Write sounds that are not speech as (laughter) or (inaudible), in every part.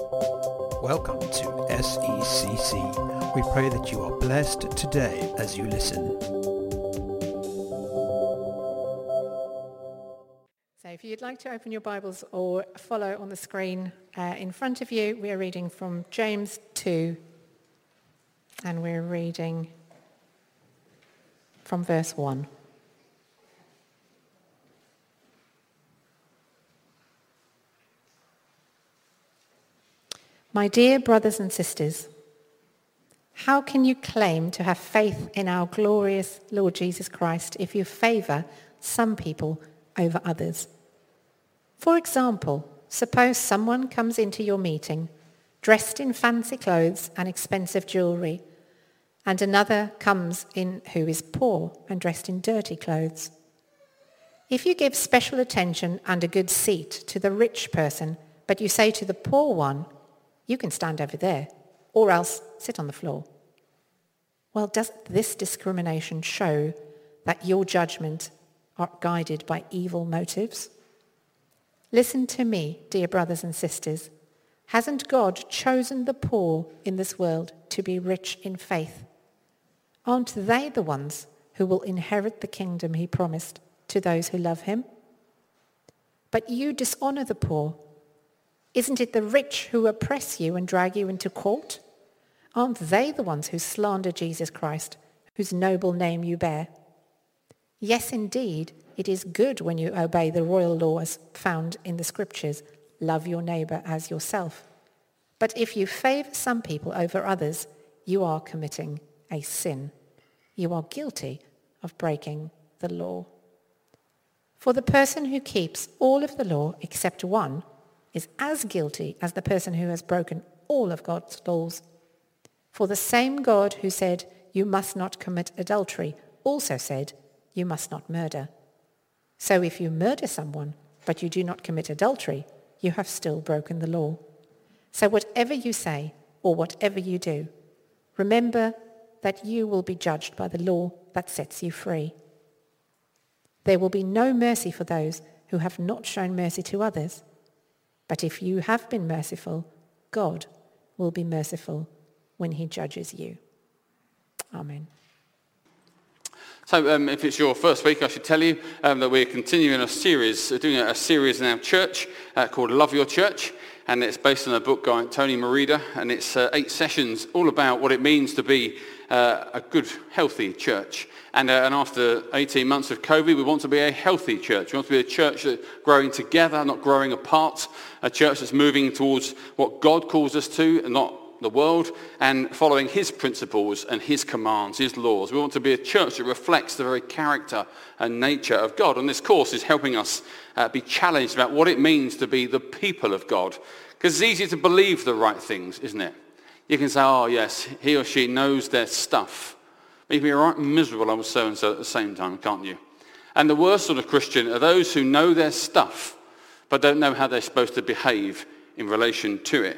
Welcome to SECC. We pray that you are blessed today as you listen. So if you'd like to open your Bibles or follow on the screen uh, in front of you, we're reading from James 2 and we're reading from verse 1. My dear brothers and sisters, how can you claim to have faith in our glorious Lord Jesus Christ if you favor some people over others? For example, suppose someone comes into your meeting dressed in fancy clothes and expensive jewelry, and another comes in who is poor and dressed in dirty clothes. If you give special attention and a good seat to the rich person, but you say to the poor one, you can stand over there, or else sit on the floor. Well, does this discrimination show that your judgment are guided by evil motives? Listen to me, dear brothers and sisters. Hasn't God chosen the poor in this world to be rich in faith? Aren't they the ones who will inherit the kingdom he promised to those who love him? But you dishonor the poor. Isn't it the rich who oppress you and drag you into court? Aren't they the ones who slander Jesus Christ, whose noble name you bear? Yes, indeed, it is good when you obey the royal laws found in the scriptures. Love your neighbor as yourself. But if you favor some people over others, you are committing a sin. You are guilty of breaking the law. For the person who keeps all of the law except one is as guilty as the person who has broken all of God's laws. For the same God who said, you must not commit adultery, also said, you must not murder. So if you murder someone, but you do not commit adultery, you have still broken the law. So whatever you say or whatever you do, remember that you will be judged by the law that sets you free. There will be no mercy for those who have not shown mercy to others. But if you have been merciful, God will be merciful when he judges you. Amen. So um, if it's your first week, I should tell you um, that we're continuing a series, uh, doing a series in our church uh, called Love Your Church. And it's based on a book by Tony Merida. And it's uh, eight sessions all about what it means to be uh, a good, healthy church. And, uh, and after 18 months of COVID, we want to be a healthy church. We want to be a church that's growing together, not growing apart. A church that's moving towards what God calls us to and not the world and following his principles and his commands, his laws. We want to be a church that reflects the very character and nature of God. And this course is helping us uh, be challenged about what it means to be the people of God. Because it's easy to believe the right things, isn't it? You can say, oh yes, he or she knows their stuff. You can be right miserable on so-and-so at the same time, can't you? And the worst sort of Christian are those who know their stuff, but don't know how they're supposed to behave in relation to it.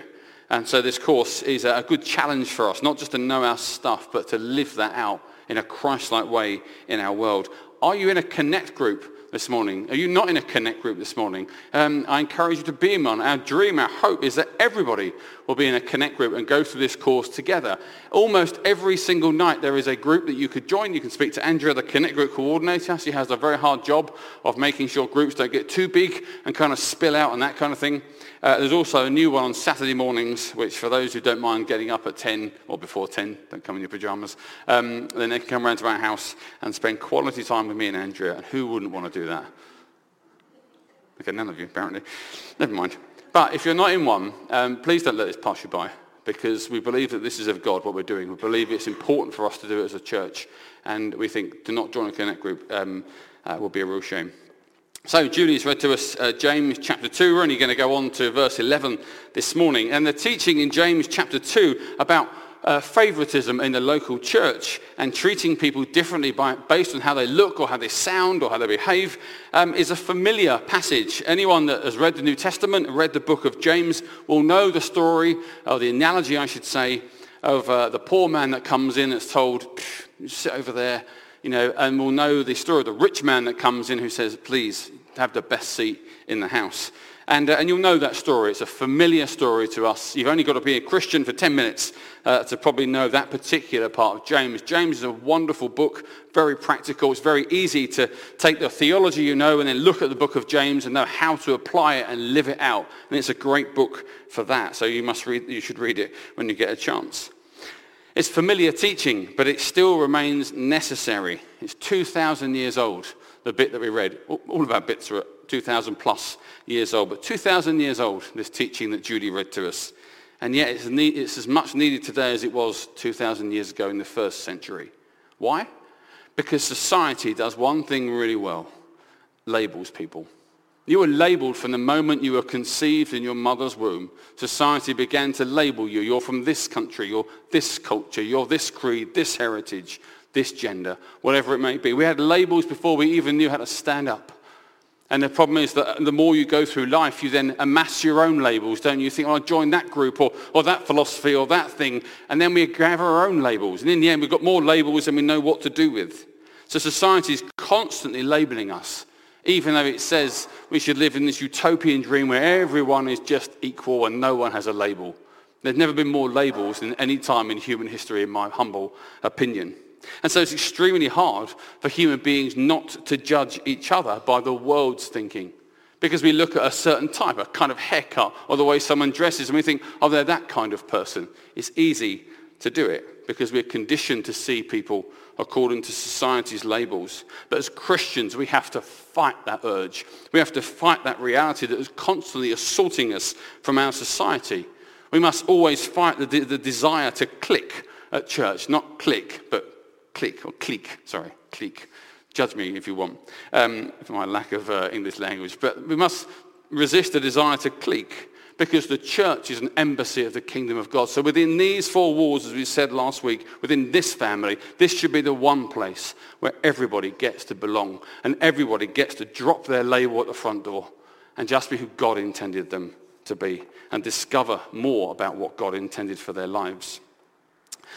And so this course is a good challenge for us, not just to know our stuff, but to live that out in a Christ-like way in our world. Are you in a connect group this morning? Are you not in a connect group this morning? Um, I encourage you to be in one. Our dream, our hope is that everybody will be in a connect group and go through this course together. Almost every single night there is a group that you could join. You can speak to Andrea, the connect group coordinator. She has a very hard job of making sure groups don't get too big and kind of spill out and that kind of thing. Uh, there's also a new one on Saturday mornings, which for those who don't mind getting up at 10 or before 10, don't come in your pajamas, um, then they can come around to our house and spend quality time with me and Andrea. And who wouldn't want to do that? Okay, none of you, apparently. Never mind. But if you're not in one, um, please don't let this pass you by because we believe that this is of God, what we're doing. We believe it's important for us to do it as a church. And we think to not join a connect group um, uh, will be a real shame. So Julie's read to us uh, James chapter 2. We're only going to go on to verse 11 this morning. And the teaching in James chapter 2 about uh, favoritism in the local church and treating people differently by, based on how they look or how they sound or how they behave um, is a familiar passage. Anyone that has read the New Testament read the book of James will know the story, or the analogy I should say, of uh, the poor man that comes in that's told, sit over there, you know, and we'll know the story of the rich man that comes in who says, please have the best seat in the house. And, uh, and you'll know that story. It's a familiar story to us. You've only got to be a Christian for 10 minutes uh, to probably know that particular part of James. James is a wonderful book, very practical. It's very easy to take the theology you know and then look at the book of James and know how to apply it and live it out. And it's a great book for that. So you, must read, you should read it when you get a chance. It's familiar teaching, but it still remains necessary. It's 2,000 years old, the bit that we read. All of our bits are 2,000 plus years old, but 2,000 years old, this teaching that Judy read to us. And yet it's, it's as much needed today as it was 2,000 years ago in the first century. Why? Because society does one thing really well, labels people. You were labeled from the moment you were conceived in your mother's womb. Society began to label you. You're from this country, you're this culture, you're this creed, this heritage, this gender, whatever it may be. We had labels before we even knew how to stand up. And the problem is that the more you go through life, you then amass your own labels, don't you? you think, oh, I'll join that group or, or that philosophy or that thing. And then we gather our own labels. And in the end, we've got more labels than we know what to do with. So society is constantly labeling us, even though it says we should live in this utopian dream where everyone is just equal and no one has a label. There's never been more labels than any time in human history, in my humble opinion. And so it's extremely hard for human beings not to judge each other by the world's thinking. Because we look at a certain type, a kind of haircut, or the way someone dresses, and we think, oh, they're that kind of person. It's easy to do it because we're conditioned to see people according to society's labels. But as Christians, we have to fight that urge. We have to fight that reality that is constantly assaulting us from our society. We must always fight the, the desire to click at church, not click, but click, or clique, sorry, clique. Judge me if you want um, for my lack of uh, English language. But we must resist the desire to clique because the church is an embassy of the kingdom of God. So within these four walls, as we said last week, within this family, this should be the one place where everybody gets to belong and everybody gets to drop their label at the front door and just be who God intended them to be and discover more about what God intended for their lives.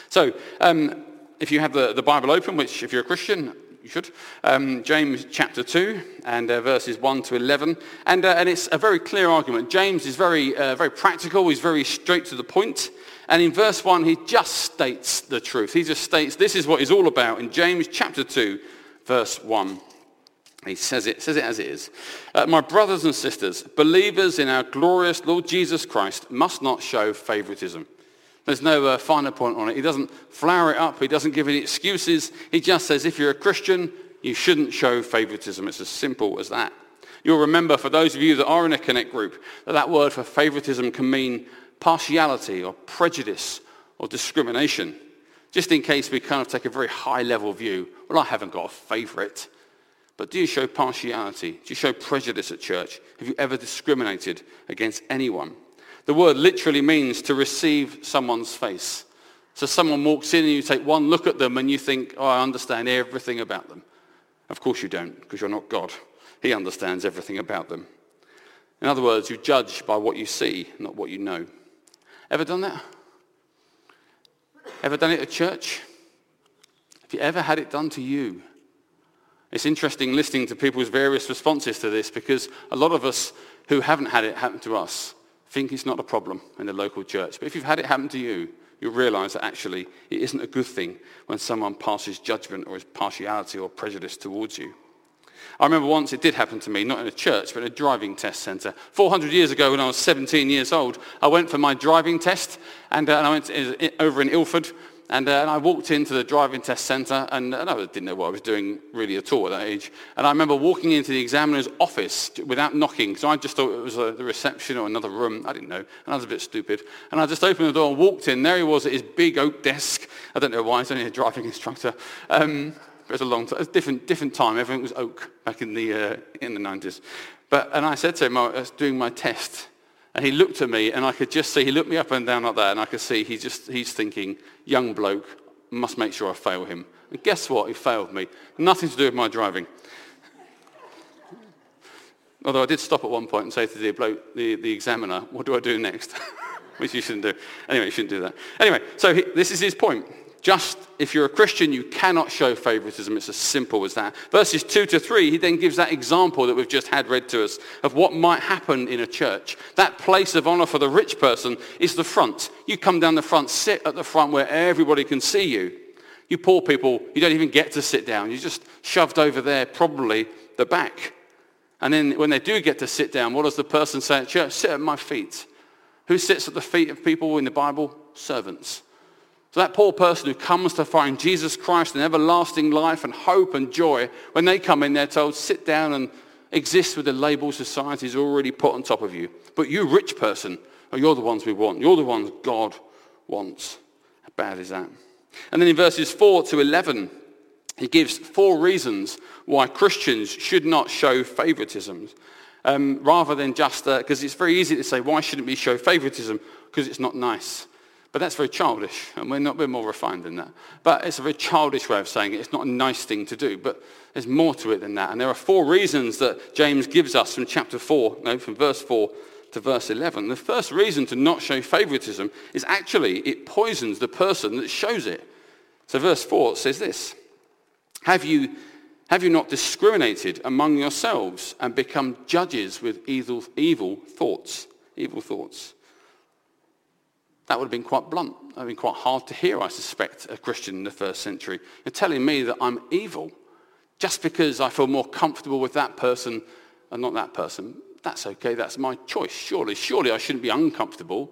So um, if you have the, the Bible open, which if you're a Christian, you should, um, James chapter 2 and uh, verses 1 to 11. And, uh, and it's a very clear argument. James is very, uh, very practical. He's very straight to the point. And in verse 1, he just states the truth. He just states this is what he's all about in James chapter 2, verse 1. He says it, says it as it is. Uh, my brothers and sisters, believers in our glorious Lord Jesus Christ must not show favoritism. There's no uh, finer point on it. He doesn't flower it up. He doesn't give any excuses. He just says if you're a Christian, you shouldn't show favoritism. It's as simple as that. You'll remember, for those of you that are in a Connect group, that that word for favoritism can mean partiality or prejudice or discrimination. Just in case we kind of take a very high-level view. Well, I haven't got a favorite. But do you show partiality? Do you show prejudice at church? Have you ever discriminated against anyone? The word literally means to receive someone's face. So someone walks in and you take one look at them and you think, oh, I understand everything about them. Of course you don't, because you're not God. He understands everything about them. In other words, you judge by what you see, not what you know. Ever done that? Ever done it at church? Have you ever had it done to you? It's interesting listening to people's various responses to this because a lot of us who haven't had it happen to us think it's not a problem in the local church. But if you've had it happen to you, you'll realize that actually it isn't a good thing when someone passes judgment or is partiality or prejudice towards you. I remember once it did happen to me, not in a church, but in a driving test centre. 400 years ago when I was 17 years old, I went for my driving test and, uh, and I went to, over in Ilford and, uh, and, I walked into the driving test centre and, and, I didn't know what I was doing really at all at that age. And I remember walking into the examiner's office without knocking. So I just thought it was a, the reception or another room. I didn't know. And I was a bit stupid. And I just opened the door and walked in. There he was at his big oak desk. I don't know why. He's only a driving (laughs) instructor. Um, it was a long time. A different, different time. Everything was oak back in the, uh, in the 90s. But, and I said to him, I was doing my test. And he looked at me and I could just see, he looked me up and down like that and I could see he just, he's thinking, young bloke, must make sure I fail him. And guess what? He failed me. Nothing to do with my driving. Although I did stop at one point and say to the, bloke, the, the examiner, what do I do next? (laughs) Which you shouldn't do. Anyway, you shouldn't do that. Anyway, so he, this is his point. Just if you're a Christian, you cannot show favoritism. It's as simple as that. Verses 2 to 3, he then gives that example that we've just had read to us of what might happen in a church. That place of honor for the rich person is the front. You come down the front, sit at the front where everybody can see you. You poor people, you don't even get to sit down. You're just shoved over there, probably the back. And then when they do get to sit down, what does the person say at church? Sit at my feet. Who sits at the feet of people in the Bible? Servants. So that poor person who comes to find Jesus Christ and everlasting life and hope and joy, when they come in, they're told, sit down and exist with the label society's already put on top of you. But you rich person, oh, you're the ones we want. You're the ones God wants. How bad is that? And then in verses 4 to 11, he gives four reasons why Christians should not show favoritism. Um, rather than just, because uh, it's very easy to say, why shouldn't we show favoritism? Because it's not nice. But that's very childish, and we're not we're more refined than that. But it's a very childish way of saying it. It's not a nice thing to do, but there's more to it than that. And there are four reasons that James gives us from chapter 4, no, from verse 4 to verse 11. The first reason to not show favoritism is actually it poisons the person that shows it. So verse 4 says this, have you, have you not discriminated among yourselves and become judges with evil, evil thoughts? Evil thoughts. That would have been quite blunt. That would have been quite hard to hear, I suspect, a Christian in the first century. You're telling me that I'm evil just because I feel more comfortable with that person and not that person. That's okay. That's my choice. Surely, surely I shouldn't be uncomfortable.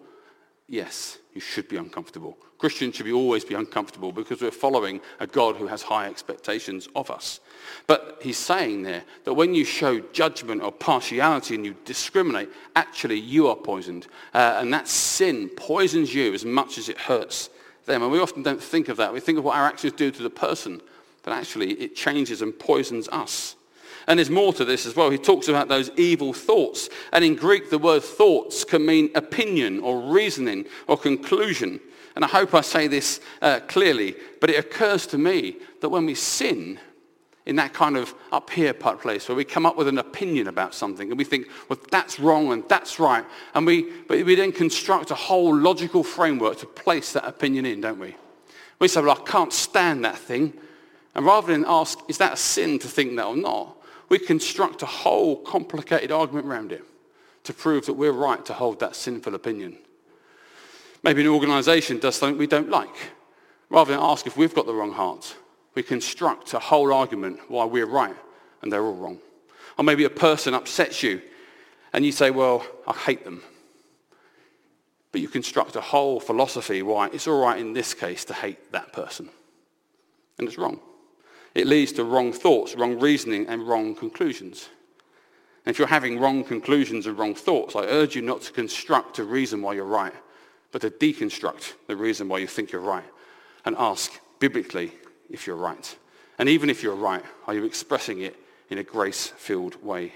Yes, you should be uncomfortable. Christians should be always be uncomfortable because we're following a God who has high expectations of us. But he's saying there that when you show judgment or partiality and you discriminate, actually you are poisoned. Uh, and that sin poisons you as much as it hurts them. And we often don't think of that. We think of what our actions do to the person. But actually it changes and poisons us. And there's more to this as well. He talks about those evil thoughts. And in Greek, the word thoughts can mean opinion or reasoning or conclusion. And I hope I say this uh, clearly, but it occurs to me that when we sin, in that kind of up here part place where we come up with an opinion about something and we think, well, that's wrong and that's right. And we, but we then construct a whole logical framework to place that opinion in, don't we? We say, well, I can't stand that thing. And rather than ask, is that a sin to think that or not? We construct a whole complicated argument around it to prove that we're right to hold that sinful opinion. Maybe an organization does something we don't like. Rather than ask if we've got the wrong heart, we construct a whole argument why we're right and they're all wrong. Or maybe a person upsets you and you say, well, I hate them. But you construct a whole philosophy why it's all right in this case to hate that person. And it's wrong. It leads to wrong thoughts, wrong reasoning, and wrong conclusions. And if you're having wrong conclusions and wrong thoughts, I urge you not to construct a reason why you're right but to deconstruct the reason why you think you're right and ask biblically if you're right. And even if you're right, are you expressing it in a grace-filled way?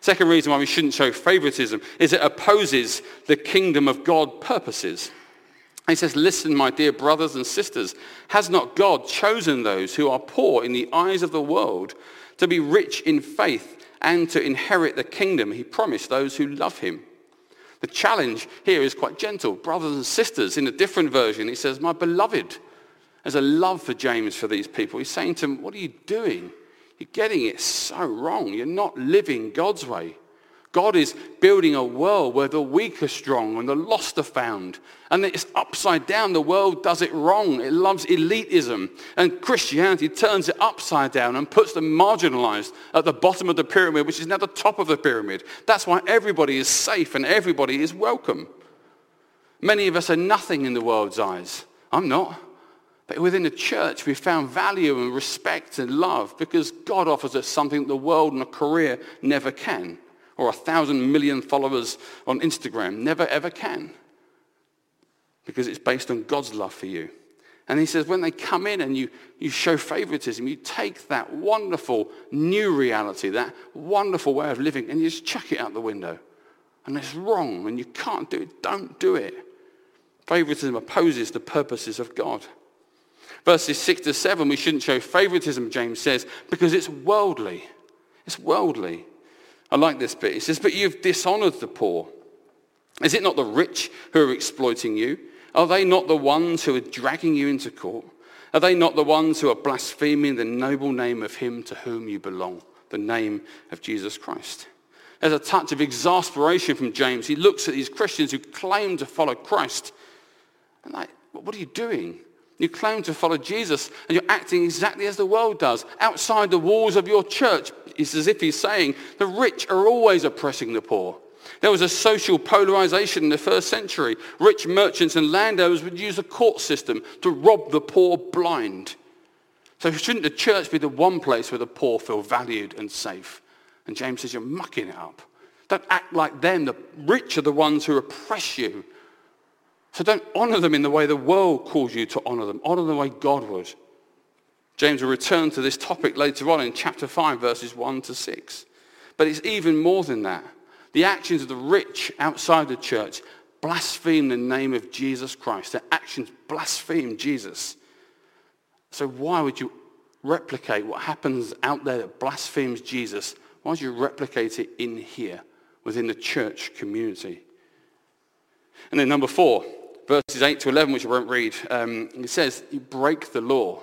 Second reason why we shouldn't show favoritism is it opposes the kingdom of God purposes. He says, listen, my dear brothers and sisters, has not God chosen those who are poor in the eyes of the world to be rich in faith and to inherit the kingdom he promised those who love him? The challenge here is quite gentle. Brothers and sisters, in a different version, he says, my beloved. There's a love for James for these people. He's saying to them, what are you doing? You're getting it so wrong. You're not living God's way. God is building a world where the weak are strong and the lost are found. And it's upside down. The world does it wrong. It loves elitism. And Christianity turns it upside down and puts the marginalized at the bottom of the pyramid, which is now the top of the pyramid. That's why everybody is safe and everybody is welcome. Many of us are nothing in the world's eyes. I'm not. But within the church, we found value and respect and love because God offers us something the world and a career never can or a thousand million followers on Instagram. Never, ever can. Because it's based on God's love for you. And he says, when they come in and you, you show favoritism, you take that wonderful new reality, that wonderful way of living, and you just chuck it out the window. And it's wrong, and you can't do it. Don't do it. Favoritism opposes the purposes of God. Verses 6 to 7, we shouldn't show favoritism, James says, because it's worldly. It's worldly. I like this bit. He says, but you've dishonored the poor. Is it not the rich who are exploiting you? Are they not the ones who are dragging you into court? Are they not the ones who are blaspheming the noble name of him to whom you belong, the name of Jesus Christ? There's a touch of exasperation from James. He looks at these Christians who claim to follow Christ. And like, what are you doing? You claim to follow Jesus and you're acting exactly as the world does. Outside the walls of your church, it's as if he's saying, the rich are always oppressing the poor. There was a social polarization in the first century. Rich merchants and landowners would use a court system to rob the poor blind. So shouldn't the church be the one place where the poor feel valued and safe? And James says, you're mucking it up. Don't act like them. The rich are the ones who oppress you. So don't honor them in the way the world calls you to honor them. Honor them the way God would. James will return to this topic later on in chapter 5, verses 1 to 6. But it's even more than that. The actions of the rich outside the church blaspheme the name of Jesus Christ. Their actions blaspheme Jesus. So why would you replicate what happens out there that blasphemes Jesus? Why would you replicate it in here, within the church community? And then number four, verses 8 to 11, which I won't read, um, it says, you break the law.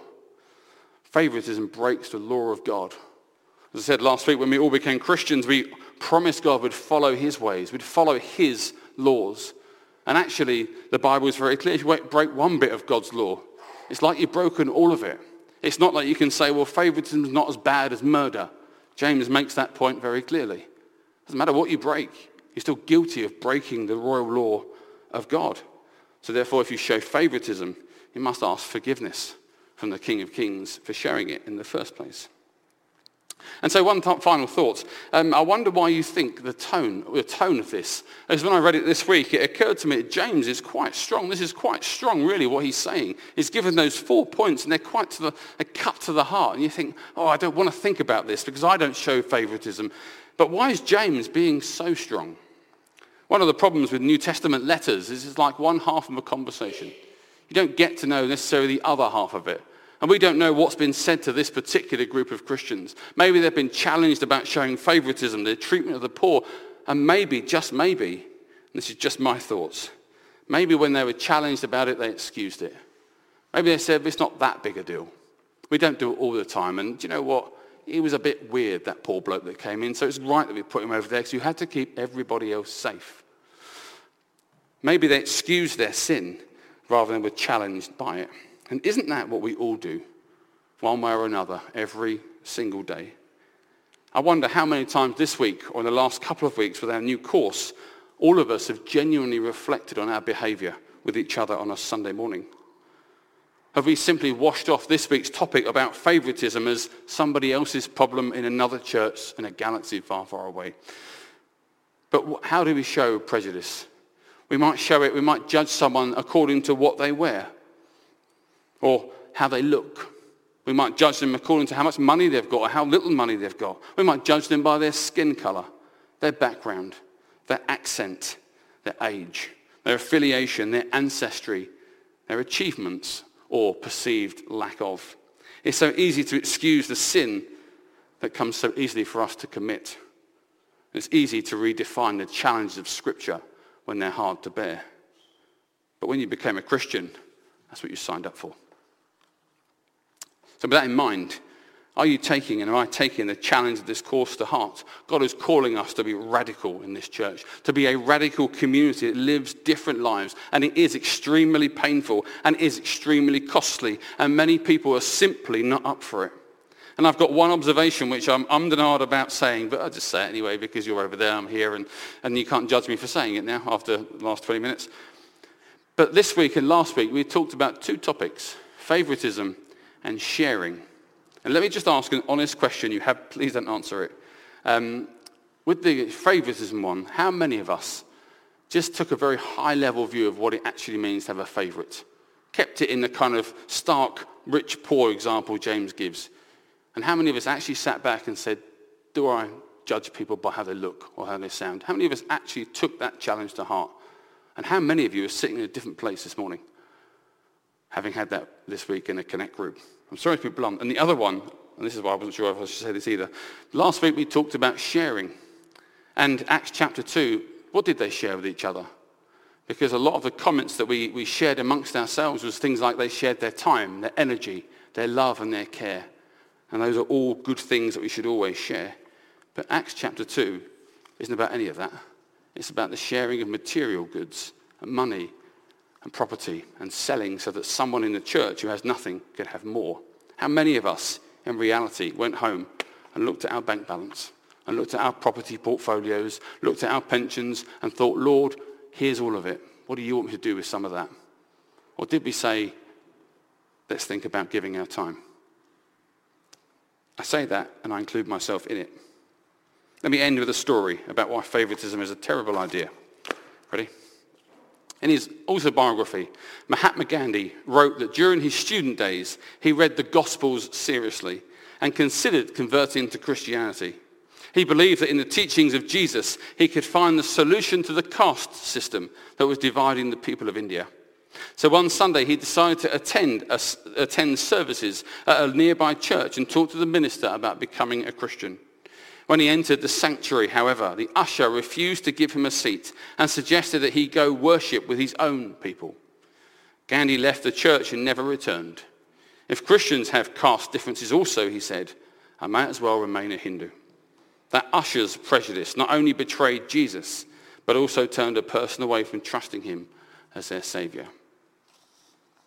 Favoritism breaks the law of God. As I said last week, when we all became Christians, we promised God we'd follow his ways, we'd follow his laws. And actually, the Bible is very clear. If you break one bit of God's law, it's like you've broken all of it. It's not like you can say, well, favoritism is not as bad as murder. James makes that point very clearly. It doesn't matter what you break. You're still guilty of breaking the royal law of God. So therefore, if you show favoritism, you must ask forgiveness from the King of Kings for sharing it in the first place. And so one th- final thought. Um, I wonder why you think the tone, the tone of this, as when I read it this week, it occurred to me that James is quite strong. This is quite strong, really, what he's saying. He's given those four points, and they're quite to the, they're cut to the heart. And you think, oh, I don't want to think about this because I don't show favoritism. But why is James being so strong? One of the problems with New Testament letters is it's like one half of a conversation. You don't get to know necessarily the other half of it. And we don't know what's been said to this particular group of Christians. Maybe they've been challenged about showing favoritism, their treatment of the poor, and maybe, just maybe, this is just my thoughts, maybe when they were challenged about it, they excused it. Maybe they said, it's not that big a deal. We don't do it all the time. And do you know what? he was a bit weird, that poor bloke that came in. So it's right that we put him over there because you had to keep everybody else safe. Maybe they excused their sin rather than were challenged by it. And isn't that what we all do, one way or another, every single day? I wonder how many times this week or in the last couple of weeks with our new course, all of us have genuinely reflected on our behavior with each other on a Sunday morning. Have we simply washed off this week's topic about favoritism as somebody else's problem in another church in a galaxy far, far away? But how do we show prejudice? We might show it, we might judge someone according to what they wear or how they look. We might judge them according to how much money they've got or how little money they've got. We might judge them by their skin color, their background, their accent, their age, their affiliation, their ancestry, their achievements, or perceived lack of. It's so easy to excuse the sin that comes so easily for us to commit. It's easy to redefine the challenges of Scripture when they're hard to bear. But when you became a Christian, that's what you signed up for. So with that in mind, are you taking and am I taking the challenge of this course to heart? God is calling us to be radical in this church, to be a radical community that lives different lives. And it is extremely painful and is extremely costly. And many people are simply not up for it. And I've got one observation which I'm undenied about saying, but I'll just say it anyway because you're over there, I'm here, and, and you can't judge me for saying it now after the last 20 minutes. But this week and last week we talked about two topics, favoritism and sharing. And let me just ask an honest question. You have, please don't answer it. Um, with the favoritism one, how many of us just took a very high level view of what it actually means to have a favorite? Kept it in the kind of stark, rich, poor example James gives. And how many of us actually sat back and said, do I judge people by how they look or how they sound? How many of us actually took that challenge to heart? And how many of you are sitting in a different place this morning, having had that this week in a Connect group? I'm sorry to be blunt. And the other one, and this is why I wasn't sure if I should say this either. Last week we talked about sharing. And Acts chapter 2, what did they share with each other? Because a lot of the comments that we, we shared amongst ourselves was things like they shared their time, their energy, their love and their care. And those are all good things that we should always share. But Acts chapter 2 isn't about any of that. It's about the sharing of material goods and money and property and selling so that someone in the church who has nothing could have more. How many of us in reality went home and looked at our bank balance and looked at our property portfolios, looked at our pensions and thought, Lord, here's all of it. What do you want me to do with some of that? Or did we say, let's think about giving our time? I say that and I include myself in it. Let me end with a story about why favoritism is a terrible idea. Ready? In his autobiography, Mahatma Gandhi wrote that during his student days, he read the Gospels seriously and considered converting to Christianity. He believed that in the teachings of Jesus, he could find the solution to the caste system that was dividing the people of India. So one Sunday, he decided to attend, attend services at a nearby church and talk to the minister about becoming a Christian. When he entered the sanctuary, however, the usher refused to give him a seat and suggested that he go worship with his own people. Gandhi left the church and never returned. If Christians have caste differences also, he said, I might as well remain a Hindu. That usher's prejudice not only betrayed Jesus, but also turned a person away from trusting him as their saviour.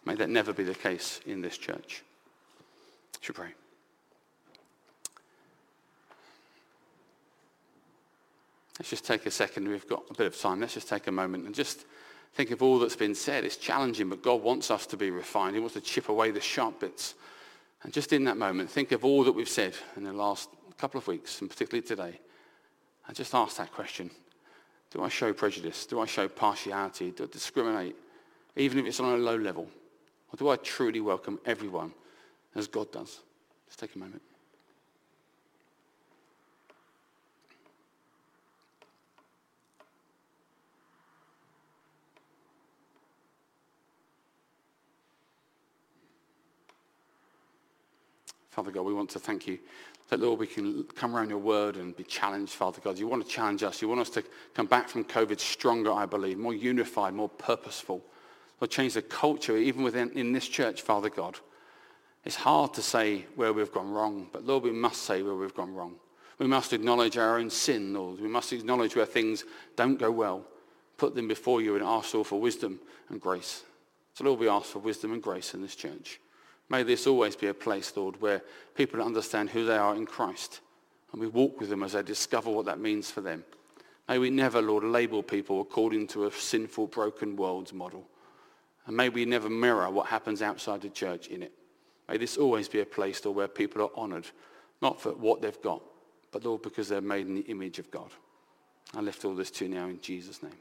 May that never be the case in this church. Should pray. Let's just take a second. We've got a bit of time. Let's just take a moment and just think of all that's been said. It's challenging, but God wants us to be refined. He wants to chip away the sharp bits. And just in that moment, think of all that we've said in the last couple of weeks, and particularly today. And just ask that question. Do I show prejudice? Do I show partiality? Do I discriminate? Even if it's on a low level? Or do I truly welcome everyone as God does? Let's take a moment. Father God, we want to thank you that, Lord, we can come around your word and be challenged, Father God. You want to challenge us. You want us to come back from COVID stronger, I believe, more unified, more purposeful. Lord, change the culture, even within in this church, Father God. It's hard to say where we've gone wrong, but Lord, we must say where we've gone wrong. We must acknowledge our own sin, Lord. We must acknowledge where things don't go well. Put them before you and ask, Lord, for wisdom and grace. So, Lord, we ask for wisdom and grace in this church. May this always be a place, Lord, where people understand who they are in Christ and we walk with them as they discover what that means for them. May we never, Lord, label people according to a sinful, broken world's model. And may we never mirror what happens outside the church in it. May this always be a place, Lord, where people are honoured, not for what they've got, but, Lord, because they're made in the image of God. I lift all this to you now in Jesus' name.